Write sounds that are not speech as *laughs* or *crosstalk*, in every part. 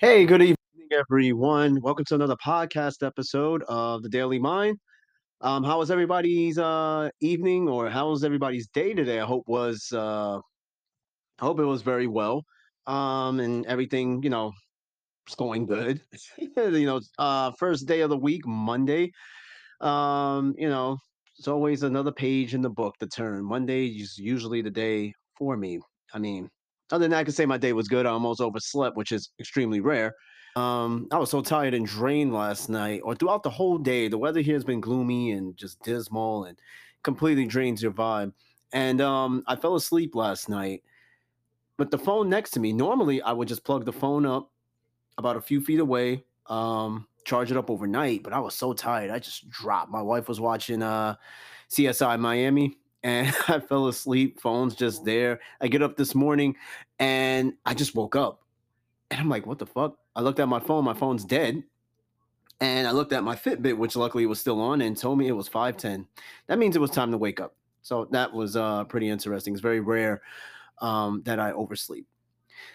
Hey, good evening, everyone. Welcome to another podcast episode of the Daily Mind. Um, how was everybody's uh, evening, or how was everybody's day today? I hope was uh, I hope it was very well, um, and everything you know is going good. *laughs* you know, uh, first day of the week, Monday. Um, you know, it's always another page in the book to turn. Monday is usually the day for me. I mean, other than that, I can say my day was good. I almost overslept, which is extremely rare. Um, I was so tired and drained last night, or throughout the whole day. The weather here has been gloomy and just dismal and completely drains your vibe. And um, I fell asleep last night with the phone next to me. Normally, I would just plug the phone up about a few feet away, um, charge it up overnight, but I was so tired. I just dropped. My wife was watching uh, CSI Miami and *laughs* I fell asleep. Phone's just there. I get up this morning and I just woke up. And I'm like, what the fuck? I looked at my phone, my phone's dead. And I looked at my Fitbit, which luckily was still on, and told me it was 5:10. That means it was time to wake up. So that was uh, pretty interesting. It's very rare um, that I oversleep.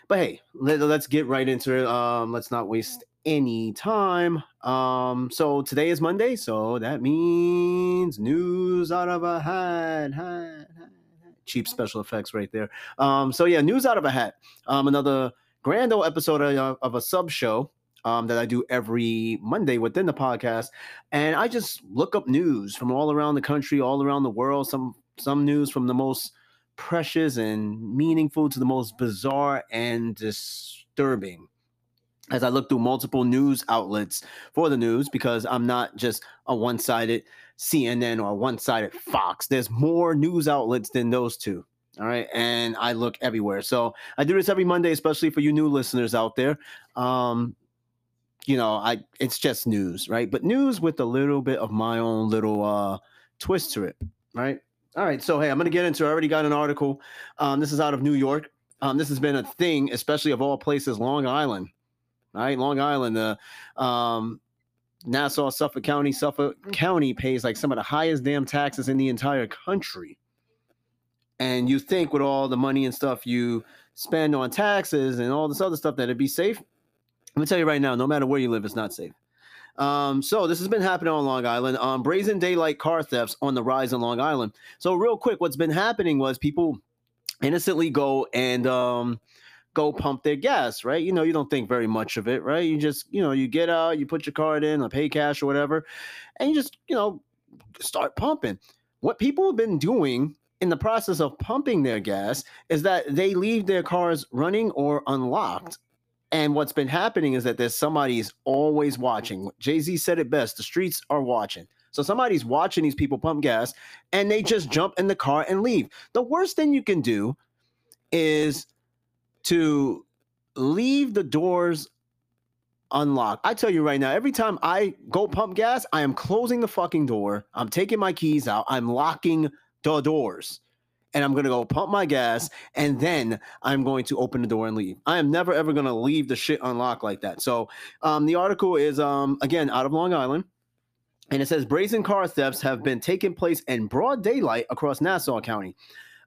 But hey, let, us get right into it. Um, let's not waste any time. Um, so today is Monday, so that means news out of a hat. hat, hat cheap special effects right there. Um, so yeah, news out of a hat. Um, another grand old episode of, of a sub show um, that I do every Monday within the podcast, and I just look up news from all around the country, all around the world. Some some news from the most precious and meaningful to the most bizarre and disturbing. As I look through multiple news outlets for the news, because I'm not just a one sided CNN or a one sided Fox, there's more news outlets than those two. All right. And I look everywhere. So I do this every Monday, especially for you new listeners out there. Um, you know, I it's just news, right? But news with a little bit of my own little uh twist to it, right? All right. So hey, I'm gonna get into I already got an article. Um, this is out of New York. Um, this has been a thing, especially of all places, Long Island. Right, Long Island, the um Nassau, Suffolk County, Suffolk County pays like some of the highest damn taxes in the entire country and you think with all the money and stuff you spend on taxes and all this other stuff that it'd be safe. I'm gonna tell you right now, no matter where you live, it's not safe. Um, so this has been happening on Long Island. Um, brazen daylight car thefts on the rise in Long Island. So real quick, what's been happening was people innocently go and um, go pump their gas, right? You know, you don't think very much of it, right? You just, you know, you get out, you put your card in, or pay cash or whatever, and you just, you know, start pumping. What people have been doing in the process of pumping their gas is that they leave their cars running or unlocked. And what's been happening is that there's somebody's always watching. Jay Z said it best the streets are watching. So somebody's watching these people pump gas and they just jump in the car and leave. The worst thing you can do is to leave the doors unlocked. I tell you right now, every time I go pump gas, I am closing the fucking door. I'm taking my keys out. I'm locking the doors and I'm going to go pump my gas and then I'm going to open the door and leave. I am never ever going to leave the shit unlocked like that. So, um, the article is um, again out of Long Island. And it says brazen car thefts have been taking place in broad daylight across Nassau County.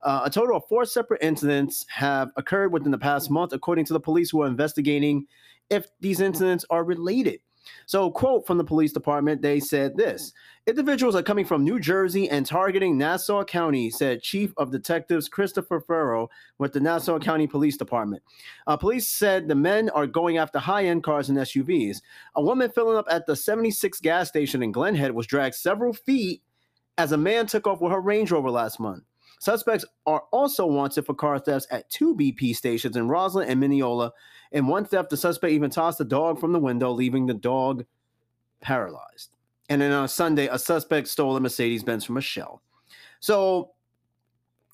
Uh, a total of four separate incidents have occurred within the past month, according to the police who are investigating if these incidents are related. So, quote from the police department, they said this Individuals are coming from New Jersey and targeting Nassau County, said Chief of Detectives Christopher Farrow with the Nassau County Police Department. Uh, police said the men are going after high end cars and SUVs. A woman filling up at the 76 gas station in Glen Head was dragged several feet as a man took off with her Range Rover last month. Suspects are also wanted for car thefts at two BP stations in Roslyn and Mineola. In one theft, the suspect even tossed the dog from the window, leaving the dog paralyzed. And then on Sunday, a suspect stole a Mercedes Benz from a shell. So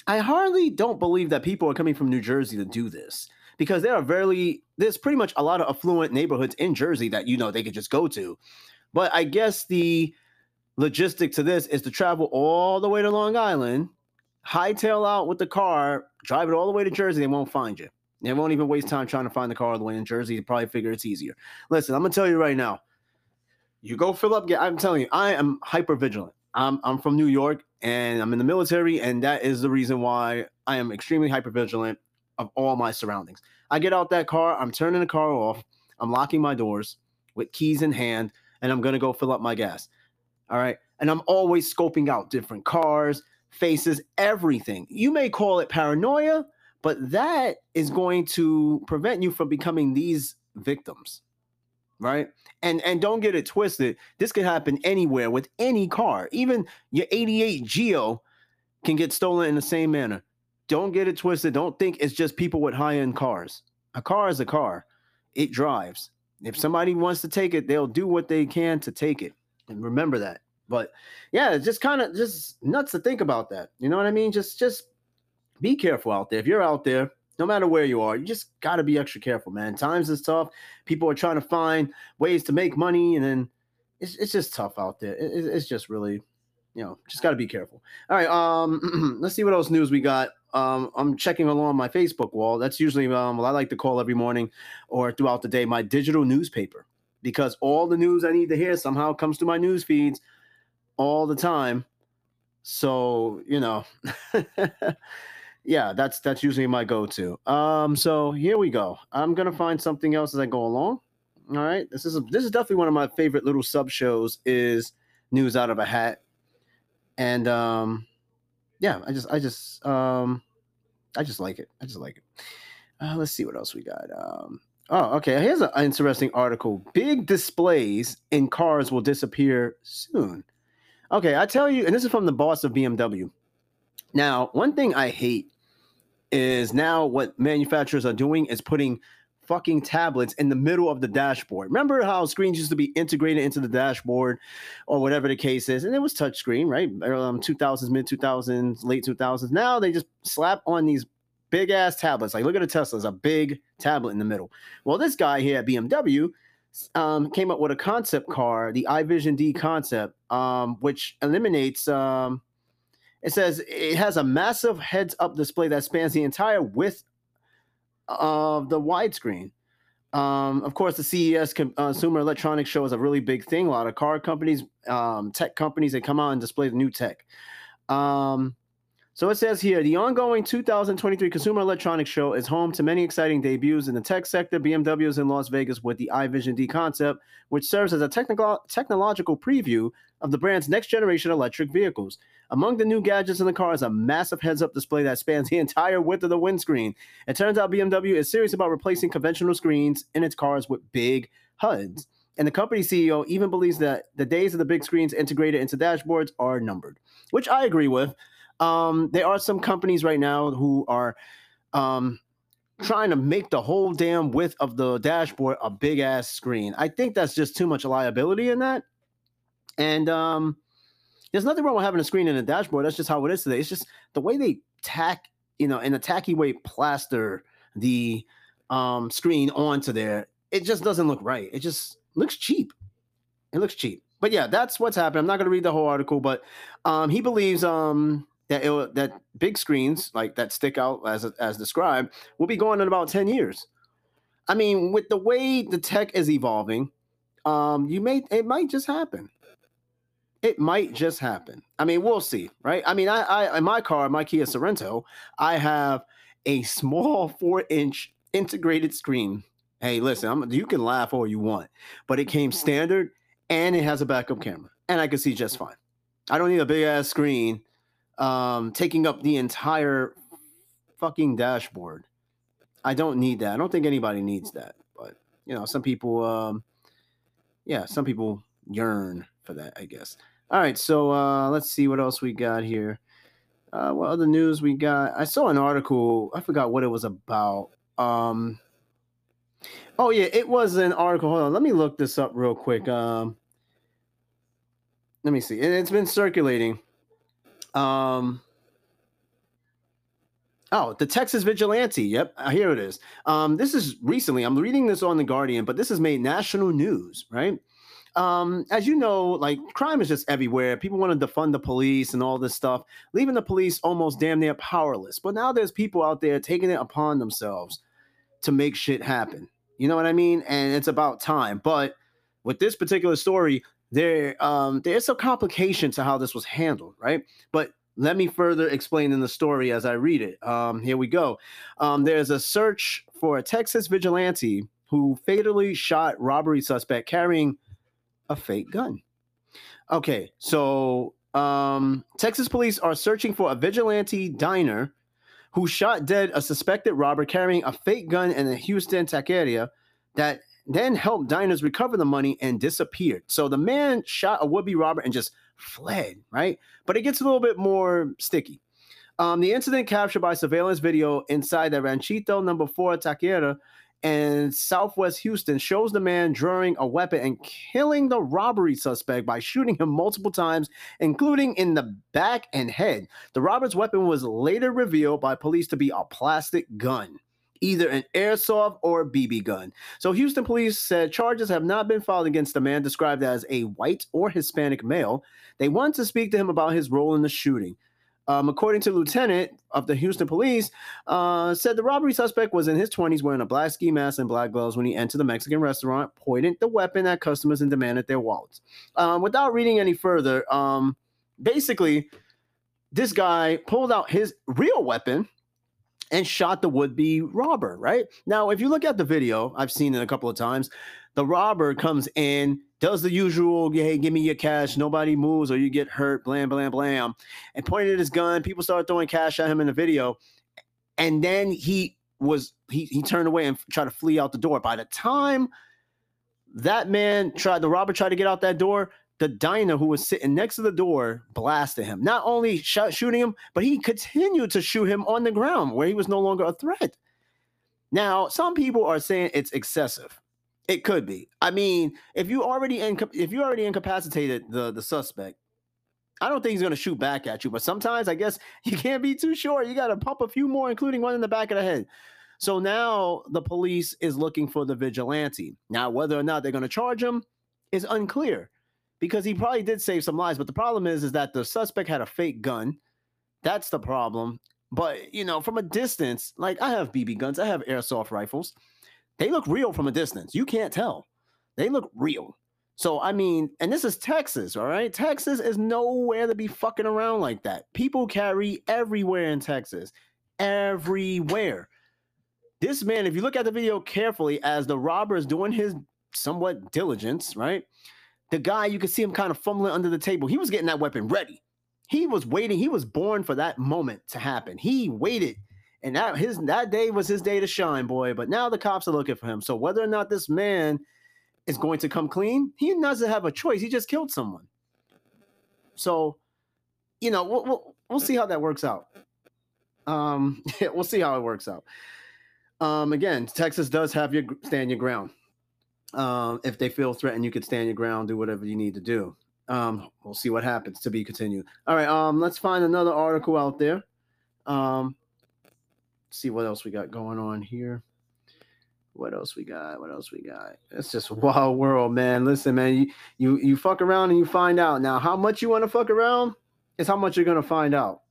I hardly don't believe that people are coming from New Jersey to do this because there are very, there's pretty much a lot of affluent neighborhoods in Jersey that, you know, they could just go to. But I guess the logistic to this is to travel all the way to Long Island hightail out with the car, drive it all the way to Jersey, they won't find you. They won't even waste time trying to find the car all the way in Jersey. They probably figure it's easier. Listen, I'm gonna tell you right now. You go fill up. I'm telling you, I am hyper vigilant. I'm I'm from New York and I'm in the military, and that is the reason why I am extremely hyper vigilant of all my surroundings. I get out that car, I'm turning the car off, I'm locking my doors with keys in hand, and I'm gonna go fill up my gas. All right. And I'm always scoping out different cars, faces, everything. You may call it paranoia, but that is going to prevent you from becoming these victims. Right. And and don't get it twisted. This could happen anywhere with any car. Even your 88 Geo can get stolen in the same manner. Don't get it twisted. Don't think it's just people with high end cars. A car is a car, it drives. If somebody wants to take it, they'll do what they can to take it. And remember that. But yeah, it's just kind of just nuts to think about that. You know what I mean? Just just be careful out there. If you're out there, no matter where you are, you just got to be extra careful, man. Times is tough. People are trying to find ways to make money, and then it's, it's just tough out there. It, it's just really, you know, just got to be careful. All right, um, *clears throat* let's see what else news we got um, I'm checking along my Facebook wall. That's usually um, what I like to call every morning or throughout the day my digital newspaper because all the news I need to hear somehow comes to my news feeds all the time. So you know, *laughs* yeah, that's that's usually my go-to. Um, so here we go. I'm gonna find something else as I go along. All right, this is a, this is definitely one of my favorite little sub shows. Is news out of a hat, and um yeah, I just I just um I just like it. I just like it. Uh, let's see what else we got. Um, oh, okay. Here's an interesting article. Big displays in cars will disappear soon. Okay, I tell you, and this is from the boss of BMW. Now, one thing I hate is now what manufacturers are doing is putting fucking tablets in the middle of the dashboard. Remember how screens used to be integrated into the dashboard or whatever the case is? And it was touchscreen, right? Um, 2000s, mid 2000s, late 2000s. Now they just slap on these big ass tablets. Like, look at a Tesla, it's a big tablet in the middle. Well, this guy here at BMW um, came up with a concept car, the i Vision Dee concept, um, which eliminates. Um, it says it has a massive heads up display that spans the entire width of the widescreen. Um, of course, the CES uh, Consumer Electronics Show is a really big thing. A lot of car companies, um, tech companies, they come out and display the new tech. Um, so it says here the ongoing 2023 Consumer Electronics Show is home to many exciting debuts in the tech sector. BMW is in Las Vegas with the i Vision Dee concept, which serves as a technical technological preview of the brand's next generation electric vehicles. Among the new gadgets in the car is a massive heads up display that spans the entire width of the windscreen. It turns out BMW is serious about replacing conventional screens in its cars with big HUDs. And the company CEO even believes that the days of the big screens integrated into dashboards are numbered, which I agree with. Um, there are some companies right now who are um, trying to make the whole damn width of the dashboard a big ass screen. I think that's just too much liability in that. And um, there's nothing wrong with having a screen in a dashboard. That's just how it is today. It's just the way they tack, you know, in a tacky way, plaster the um, screen onto there. It just doesn't look right. It just looks cheap. It looks cheap. But yeah, that's what's happened. I'm not going to read the whole article, but um, he believes um, that it, that big screens like that stick out as as described will be going in about 10 years. I mean, with the way the tech is evolving, um, you may it might just happen. It might just happen. I mean, we'll see, right? I mean, I, I in my car, my Kia Sorento, I have a small *laughs* four inch integrated screen. Hey, listen, I'm, you can laugh all you want, but it came standard and it has a backup camera, and I can see just fine. I don't need a big ass screen um, taking up the entire fucking dashboard. I don't need that. I don't think anybody needs that. But you know, some people, um, yeah, some people yearn for that. I guess. All right, so uh, let's see what else we got here. Uh, what other news we got? I saw an article. I forgot what it was about. Um, oh yeah, it was an article. Hold on, let me look this up real quick. Um, let me see. It's been circulating. Um, Oh, the Texas Vigilante. Yep, uh, here it is. Um, this is recently. I'm reading this on the Guardian, but this has made national news, right? Um, as you know, like crime is just everywhere. People want to defund the police and all this stuff, leaving the police almost damn near powerless. But now there's people out there taking it upon themselves to make shit happen. You know what I mean? And it's about time. But with this particular story, there um, there's some complication to how this was handled, right? But let me further explain in the story as I read it. Um, here we go. Um, there's a search for a Texas vigilante who fatally shot robbery suspect carrying a fake gun. Okay, so um, Texas police are searching for a vigilante diner who shot dead a suspected robber carrying a fake gun in a Houston taqueria that then helped diners recover the money and disappeared. So the man shot a would-be robber and just fled, right? But it gets a little bit more sticky. Um, the incident captured by surveillance video inside the Ranchito number four taqueria and Southwest Houston shows the man drawing a weapon and killing the robbery suspect by shooting him multiple times, including in the back and head. The robber's weapon was later revealed by police to be a plastic gun. Either an airsoft or a BB gun. So, Houston police said charges have not been filed against the man described as a white or Hispanic male. They want to speak to him about his role in the shooting. Um, according to lieutenant of the Houston police, uh, said the robbery suspect was in his 20s wearing a black ski mask and black gloves when he entered the Mexican restaurant, pointed the weapon at customers and demanded their wallets. Um, without reading any further, um, basically, this guy pulled out his real weapon and shot the would-be robber. Right now, if you look at the video, I've seen it a couple of times. The robber comes in, does the usual, hey, give me your cash, nobody moves or you get hurt, blam, blam, blam, and pointed his gun. People started throwing cash at him in the video. And then he was he he turned away and tried to flee out the door. By the time that man tried, the robber tried to get out that door, the diner who was sitting next to the door blasted him. Not only shot, shooting him, but he continued to shoot him on the ground where he was no longer a threat. Now, some people are saying it's excessive. It could be. I mean, if you already inca- if you already incapacitated the the suspect, I don't think he's going to shoot back at you. But sometimes I guess *laughs* you can't be too sure. You got to pump a few more, including one in the back of the head. So now the police is looking for the vigilante. Now, whether or not they're going to charge him is unclear because he probably did save some lives. But the problem is, is that the suspect had a fake gun. That's the problem. But you know, from a distance, like I have BB guns, I have airsoft rifles. They look real from a distance. You can't tell. They look real. So I mean, and this is Texas, all right? Texas is nowhere to be fucking around like that. People carry everywhere in Texas. Everywhere. This man, if you look at the video carefully, as the robber is doing his somewhat diligence, right? The guy, you can see him kind of fumbling under the table. He was getting that weapon ready. He was waiting. He was born for that moment to happen. He waited and that his that day was his day to shine, boy. But now the cops are looking for him. So whether or not this man is going to come clean, he doesn't have a choice. He just killed someone. So, you know, we'll we'll, we'll see how that works out. Um, *laughs* we'll see how it works out. Um, again, Texas does have your stand your ground. Um, if they feel threatened, you could stand your ground, do whatever you need to do. Um, we'll see what happens to be continued. All right, um, let's find another article out there. Um, see what else we got going on here. What else we got? What else we got? It's just *laughs* wild world, man. Listen, man, you you you fuck around and you find out. Now, how much you want to fuck around is how much you're gonna find out.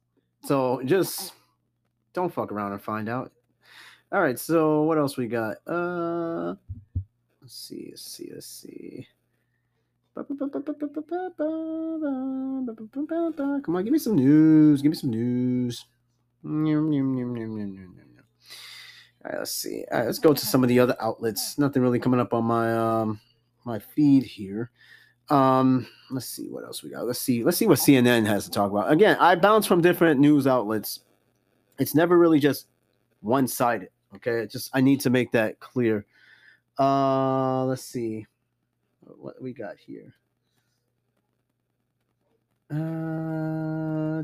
So just don't fuck around and find out. All right, so what else we got? Uh let's see, let's see, let's see. Come on, give me some news. Give me some news. All right, let's see. All right, let's go to some of the other outlets. Nothing really coming up on my um my feed here. Um, let's see what else we got. Let's see. Let's see what CNN has to talk about. Again, I bounce from different news outlets. It's never really just one sided. Okay, just I need to make that clear. Uh, let's see what we got here. Uh,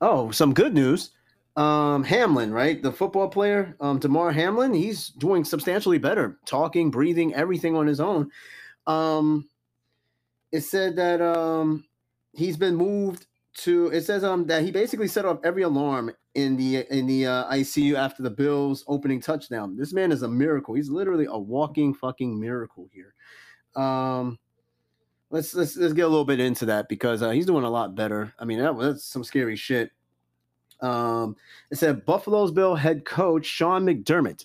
oh, some good news um, Hamlin, right? The football player, um, Damar Hamlin, he's doing substantially better, talking, breathing, everything on his own. Um, it said that um, he's been moved to. It says um that he basically set off every alarm in the in the uh, ICU after the Bills' opening touchdown. This man is a miracle. He's literally a walking fucking miracle here. Um, let's let's let's get a little bit into that because uh, he's doing a lot better. I mean, that, that's some scary shit. Um, it said Buffalo's Bill head coach Sean McDermott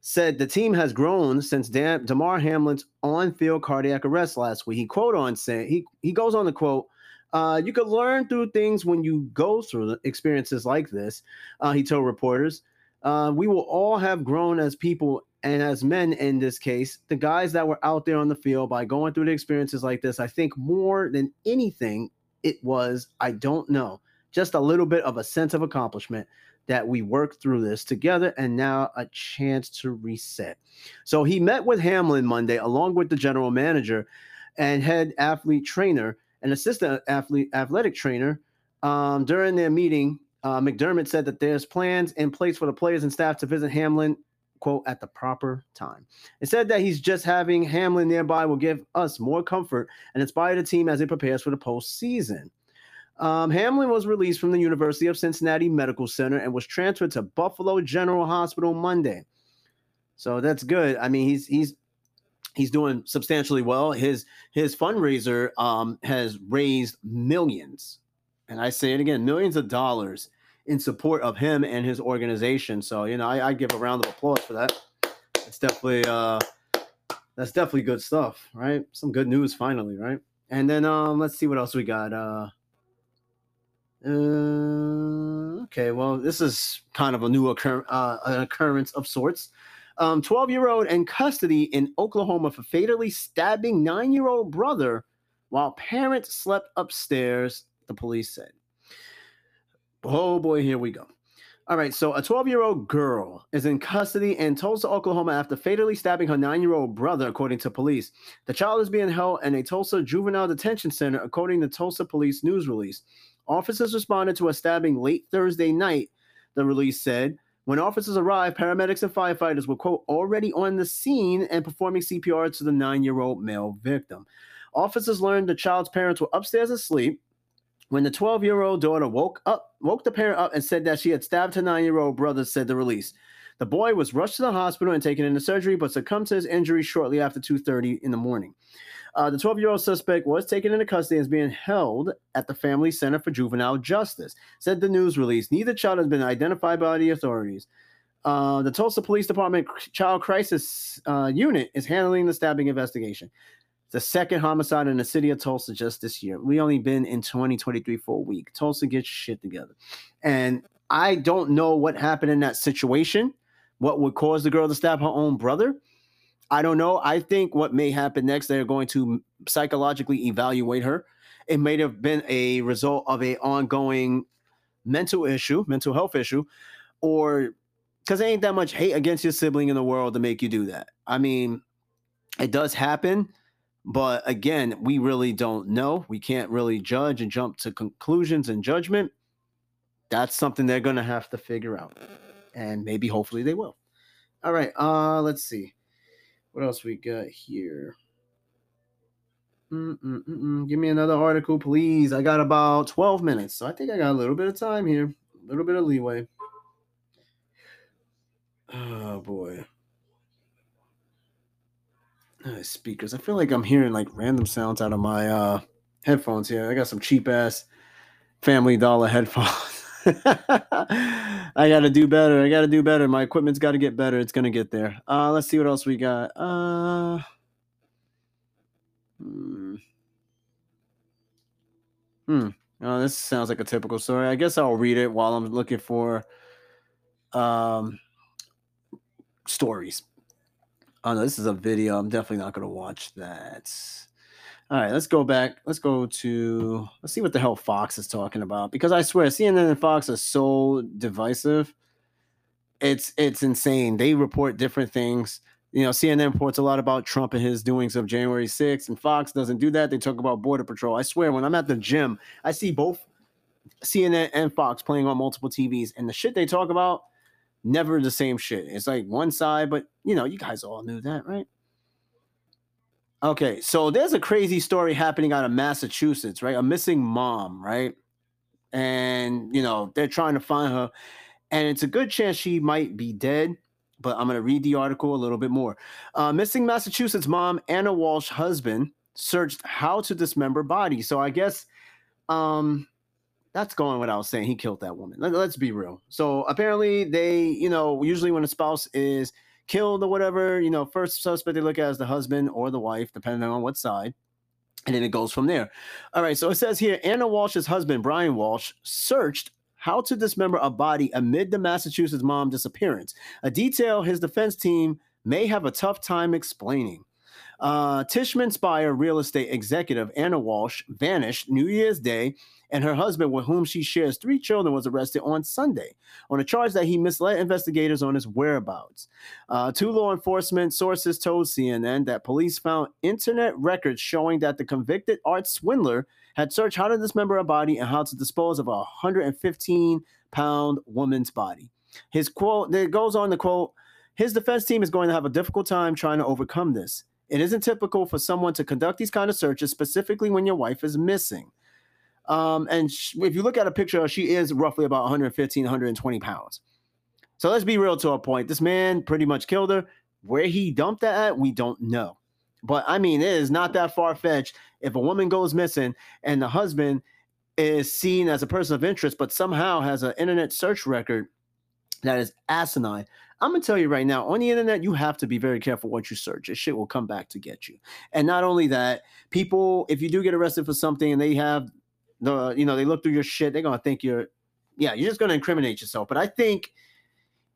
said the team has grown since Dan, Damar Hamlin's on-field cardiac arrest last week. He quote on saying he he goes on to quote. Uh, you can learn through things when you go through experiences like this, uh, he told reporters. Uh, we will all have grown as people and as men in this case, the guys that were out there on the field by going through the experiences like this, I think more than anything, it was, I don't know, just a little bit of a sense of accomplishment that we worked through this together and now a chance to reset. So he met with Hamlin Monday along with the general manager and head athlete trainer and assistant athlete athletic trainer. Um, during their meeting, uh, McDermott said that there's plans in place for the players and staff to visit Hamlin quote, at the proper time. It said that he's just having Hamlin nearby will give us more comfort and inspire the team as it prepares for the postseason. Um, Hamlin was released from the University of Cincinnati Medical Center and was transferred to Buffalo General Hospital Monday. So that's good. I mean, he's he's he's doing substantially well. His his fundraiser um, has raised millions, and I say it again, millions of dollars in support of him and his organization. So, you know, I, I give a round of applause for that. It's definitely uh that's definitely good stuff, right? Some good news finally, right? And then um let's see what else we got. Uh uh, okay, well, this is kind of a new occur- uh, an occurrence of sorts. Um, 12 year old in custody in Oklahoma for fatally stabbing nine year old brother while parents slept upstairs, the police said. Oh boy, here we go. All right, so a 12 year old girl is in custody in Tulsa, Oklahoma after fatally stabbing her nine year old brother, according to police. The child is being held in a Tulsa juvenile detention center, according to Tulsa police news release. Officers responded to a stabbing late Thursday night, the release said. When officers arrived, paramedics and firefighters were, quote, already on the scene and performing CPR to the nine year old male victim. Officers learned the child's parents were upstairs asleep when the 12 year old daughter woke up, woke the parent up and said that she had stabbed her nine year old brother, said the release. The boy was rushed to the hospital and taken into surgery, but succumbed to his injuries shortly after 2:30 in the morning. Uh, the 12 year old suspect was taken into custody and is being held at the Family Center for Juvenile Justice, said the news release. Neither child has been identified by the authorities. Uh, the Tulsa Police Department Child Crisis uh, Unit is handling the stabbing investigation the second homicide in the city of Tulsa just this year. We only been in 2023 for a week. Tulsa gets shit together. And I don't know what happened in that situation, what would cause the girl to stab her own brother. I don't know. I think what may happen next, they're going to psychologically evaluate her. It may have been a result of a ongoing mental issue, mental health issue, or because there ain't that much hate against your sibling in the world to make you do that. I mean, it does happen but again, we really don't know. We can't really judge and jump to conclusions and judgment. That's something they're going to have to figure out. And maybe hopefully they will. All right, uh let's see. What else we got here? Mm-mm-mm-mm. Give me another article, please. I got about 12 minutes, so I think I got a little bit of time here, a little bit of leeway. Oh boy uh, speakers. I feel like I'm hearing like random sounds out of my uh, headphones here. I got some cheap ass Family Dollar headphones. *laughs* *laughs* I got to do better. I got to do better. My equipment's got to get better. It's gonna get there. Uh, let's see what else we got. Uh, hmm. Hmm. Oh, this sounds like a typical story. I guess I'll read it while I'm looking for um stories. Oh no, this is a video. I'm definitely not going to watch that. All right, let's go back. Let's go to let's see what the hell Fox is talking about because I swear CNN and Fox are so divisive. It's it's insane. They report different things. You know, CNN reports a lot about Trump and his doings of January 6th, and Fox doesn't do that. They talk about Border Patrol. I swear, when I'm at the gym, I see both CNN and Fox playing on multiple TVs, and the shit they talk about never the same shit. It's like one side, but you know, you guys all knew that, right? Okay, so there's a crazy story happening out of Massachusetts, right? A missing mom, right? And you know, they're trying to find her, and it's a good chance she might be dead. But I'm gonna read the article a little bit more. Uh, missing Massachusetts mom Anna Walsh husband searched how to dismember body. So I guess um that's going without saying. He killed that woman. Let, us be real. So apparently, they, you know, usually when a spouse is killed or whatever, you know, first suspect they look at as the husband or the wife, depending on what side. And then it goes from there. All right. So it says here Anna Walsh's husband, Brian Walsh, searched how to dismember a body amid the Massachusetts mom disappearance. A detail his defense team may have a tough time explaining. Uh, Tishman Speyer real estate executive Anna Walsh vanished New Year's Day, and her husband, with whom she shares three children, was arrested on Sunday on a charge that he misled investigators on his whereabouts. Uh, two law enforcement sources told CNN that police found internet records showing that the convicted art swindler had searched how to dismember a body and how to dispose of a 115 pound woman's body. His quote, it goes on to quote, his defense team is going to have a difficult time trying to overcome this. It isn't typical for someone to conduct these kind of searches, specifically when your wife is missing. Um, and sh- if you look at a picture, she is roughly about 115, 120 pounds. So let's be real to a point. This man pretty much killed her. Where he dumped that at, we don't know. But I mean, it is not that far fetched. If a woman goes missing and the husband is seen as a person of interest, but somehow has an internet search record that is asinine. I'm gonna tell you right now, on the internet, you have to be very careful what you search. This shit will come back to get you. And not only that, people, if you do get arrested for something and they have the, you know, they look through your shit, they're gonna think you're, yeah, you're just gonna incriminate yourself. But I think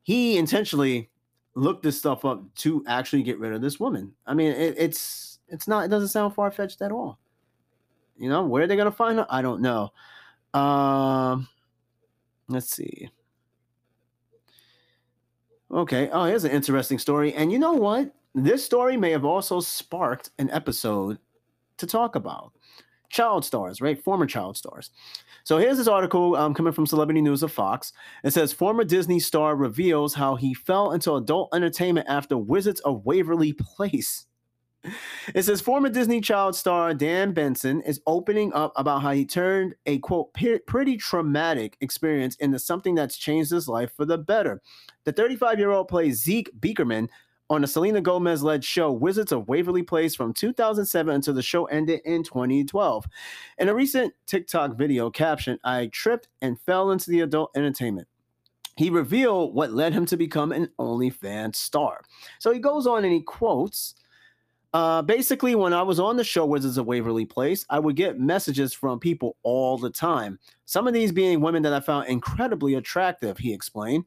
he intentionally looked this stuff up to actually get rid of this woman. I mean, it, it's it's not, it doesn't sound far fetched at all. You know, where they're they gonna find her? I don't know. Um, let's see. Okay. Oh, here's an interesting story. And you know what? This story may have also sparked an episode to talk about child stars, right? Former child stars. So here's this article um, coming from Celebrity News of Fox. It says former Disney star reveals how he fell into adult entertainment after Wizards of Waverly Place. It says former Disney child star Dan Benson is opening up about how he turned a quote pretty traumatic experience into something that's changed his life for the better. The 35 year old plays Zeke Beakerman on the Selena Gomez led show Wizards of Waverly Place from 2007 until the show ended in 2012. In a recent TikTok video caption, I tripped and fell into the adult entertainment. He revealed what led him to become an OnlyFans star. So he goes on and he quotes, uh, basically, when I was on the show Wizards of Waverly Place, I would get messages from people all the time. Some of these being women that I found incredibly attractive, he explained.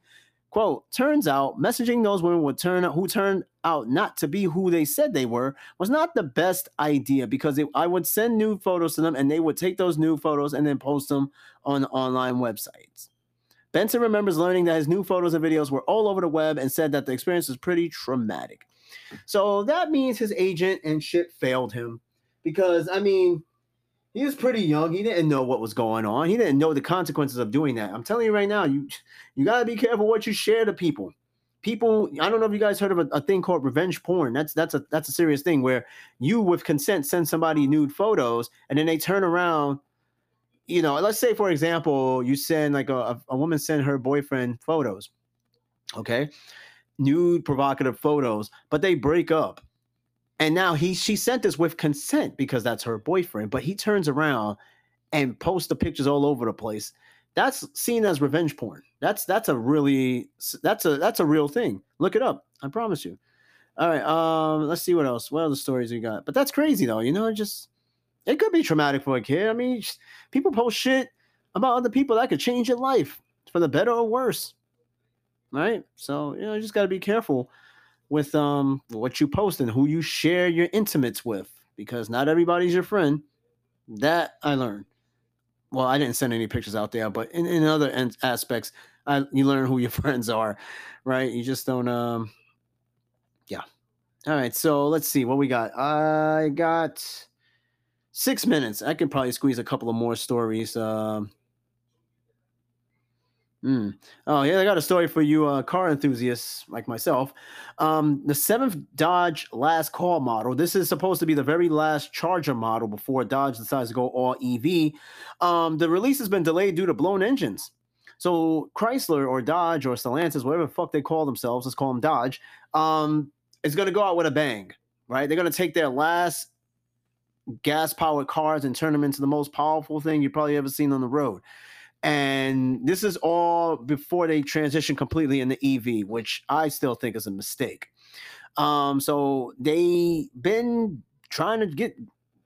Quote, turns out messaging those women would turn who turned out not to be who they said they were was not the best idea because it, I would send nude photos to them and they would take those nude photos and then post them on online websites. Benson remembers learning that his new photos and videos were all over the web and said that the experience was pretty traumatic. So that means his agent and shit failed him because I mean, he was pretty young. He didn't know what was going on. He didn't know the consequences of doing that. I'm telling you right now, you you gotta be careful what you share to people. People, I don't know if you guys heard of a, a thing called revenge porn. That's that's a that's a serious thing where you, with consent, send somebody nude photos, and then they turn around. You know, let's say for example, you send like a, a woman send her boyfriend photos, okay, nude provocative photos, but they break up and now he she sent this with consent because that's her boyfriend, but he turns around and posts the pictures all over the place. That's seen as revenge porn. That's that's a really that's a that's a real thing. Look it up. I promise you. All right. Um, let's see what else. What other stories we got? But that's crazy though. You know, just it could be traumatic for a kid. I mean, people post shit about other people that could change your life for the better or worse. Right? So, you know, you just got to be careful with um what you post and who you share your intimates with because not everybody's your friend. That I learned. Well, I didn't send any pictures out there, but in, in other aspects, I, you learn who your *laughs* friends are, right? You just don't. Um, yeah. All right. So let's see what we got. I got six minutes. I could probably squeeze a couple of more stories. Um, Mm. Oh, yeah, I got a story for you, uh, car enthusiasts like myself. Um, the seventh Dodge last call model. This is supposed to be the very last Charger model before Dodge decides to go all EV. Um, the release has been delayed due to blown engines. So Chrysler or Dodge or Stellantis, whatever the fuck they call themselves, let's call them Dodge, um, is going to go out with a bang, right? They're going to take their last gas powered cars and turn them into the most powerful thing you've probably ever seen on the road. And this is all before they transition completely into EV, which I still think is a mistake. Um, so they been trying to get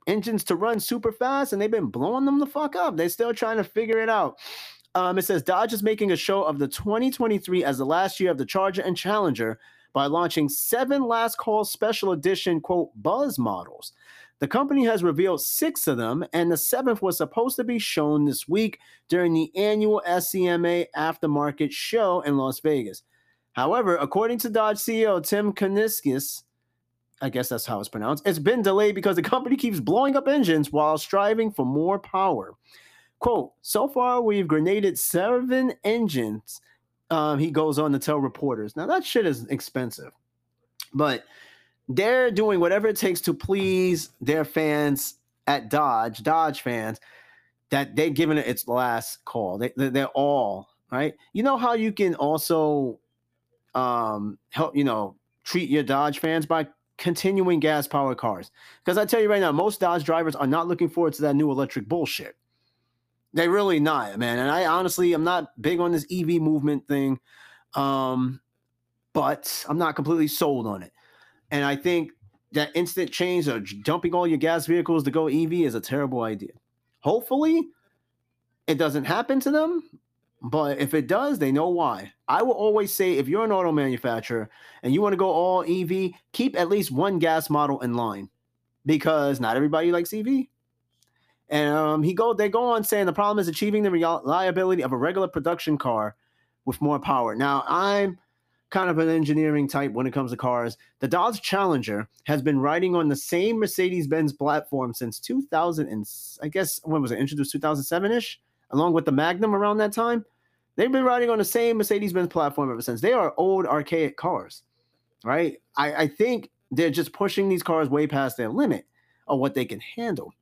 engines to run super fast and they've been blowing them the fuck up. They're still trying to figure it out. Um, it says Dodge is making a show of the 2023 as the last year of the Charger and Challenger, by launching seven last call special edition, quote, buzz models. The company has revealed six of them, and the seventh was supposed to be shown this week during the annual SEMA aftermarket show in Las Vegas. However, according to Dodge CEO Tim Kuniskis, I guess that's how it's pronounced, it's been delayed because the company keeps blowing up engines while striving for more power. Quote, so far we've grenaded seven engines, um, he goes on to tell reporters. Now, that shit is expensive, but they're doing whatever it takes to please their fans at Dodge, Dodge fans, that they're giving it its last call. They, they're all right. You know how you can also um, help, you know, treat your Dodge fans by continuing gas powered cars. Because I tell you right now, most Dodge drivers are not looking forward to that new electric bullshit. They really not, man. And I honestly, I'm not big on this EV movement thing, um, but I'm not completely sold on it. And I think that instant change of dumping all your gas vehicles to go EV is a terrible idea. Hopefully, it doesn't happen to them, but if it does, they know why. I will always say if you're an auto manufacturer and you want to go all EV, keep at least one gas model in line because not everybody likes EV. And um, he go they go on saying the problem is achieving the reliability of a regular production car with more power. Now, I'm kind of an engineering type when it comes to cars. The Dodge Challenger has been riding on the same Mercedes-Benz platform since 2000 and I guess when was it introduced 2007ish, along with the Magnum around that time. They've been riding on the same Mercedes-Benz platform ever since. They are old archaic cars, right? I, I think they're just pushing these cars way past their limit of what they can handle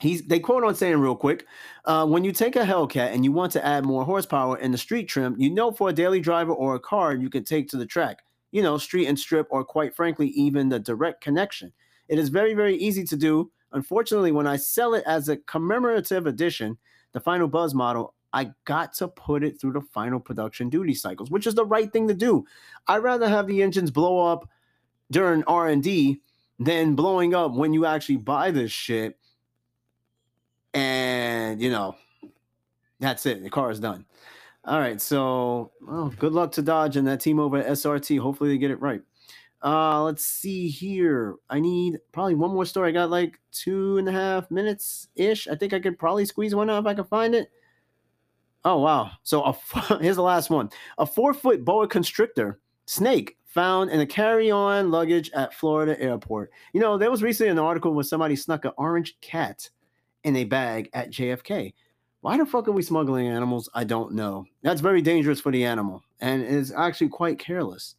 he's they quote on saying real quick uh, when you take a hellcat and you want to add more horsepower in the street trim you know for a daily driver or a car you can take to the track. You know street and strip or quite frankly even the direct connection. It is very very easy to do. Unfortunately when i sell it as a commemorative edition the final buzz model i got to put it through the final production duty cycles which is the right thing to do. I'd rather have the engines blow up during r&d than blowing up when you actually buy this shit and you know, that's it. The car is done. All right, so well, good luck to Dodge and that team over at SRT. Hopefully they get it right. Uh, let's see here. I need probably one more story. I got like two and a half minutes ish. I think I could probably squeeze one out if I can find it. Oh wow! So *laughs* here's the last one: a four foot boa constrictor snake found in a carry on luggage at Florida airport. You know, there was recently an article where somebody snuck an orange cat in a bag at JFK. Why the fuck are we smuggling animals? I don't know. That's very dangerous for the animal and is actually quite careless.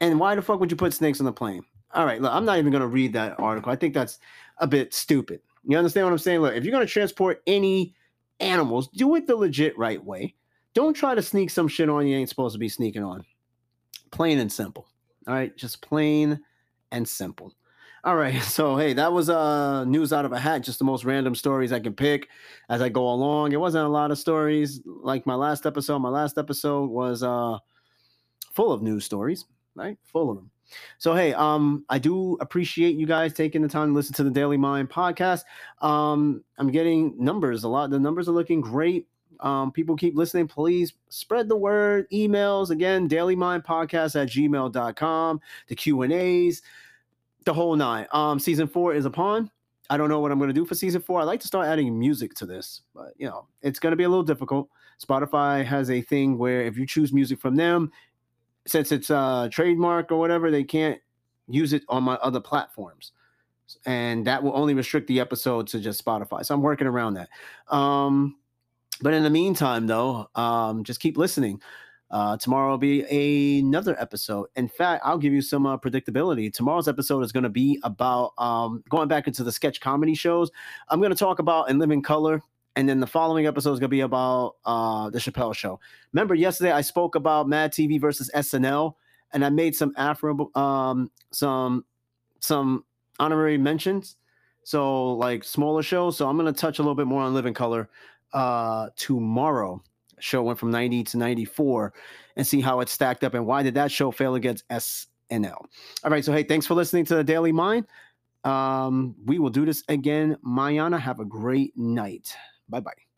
And why the fuck would you put snakes on the plane? All right, look, I'm not even going to read that article. I think that's a bit stupid. You understand what I'm saying? Look, if you're going to transport any animals, do it the legit right way. Don't try to sneak some shit on you ain't supposed to be sneaking on. Plain and simple. All right, just plain and simple. All right. *laughs* So, hey, that was uh news out of a hat, just the most random stories I can pick as I go along. It wasn't a lot of stories like my last episode. My last episode was uh full of news stories, right? Full of them. So, hey, um I do appreciate you guys taking the time to listen to the Daily Mind podcast. Um I'm getting numbers a lot. The numbers are looking great. Um, people keep listening. Please spread the word. Emails again, dailymindpodcast at gmail.com. The Q and A's the whole nine. Um, season four is upon. I don't know what I'm going to do for season four. I like to start adding music to this, but you know, it's going to be a little difficult. Spotify has a thing where if you choose music from them, since it's a trademark or whatever, they can't use it on my other platforms. And that will only restrict the episode to just Spotify. So I'm working around that. Um, but in the meantime, though, um, just keep listening. Uh, tomorrow will be another episode. In fact, I'll give you some uh, predictability. Tomorrow's episode is going to be about um, going back into the sketch comedy shows. I'm going to talk about In Living Color. And then the following episode is going to be about uh, the Chappelle Show. Remember, yesterday I spoke about Mad TV versus SNL, and I made some Afro, um, some some honorary mentions. So like smaller shows. So I'm going to touch a little bit more on Living Color uh, tomorrow show went from 90 to 94 and see how it stacked up and why did that show fail against SNL. All right, so hey, thanks for listening to the Daily Mind. Um, we will do this again. Mayana, have a great night. Bye bye.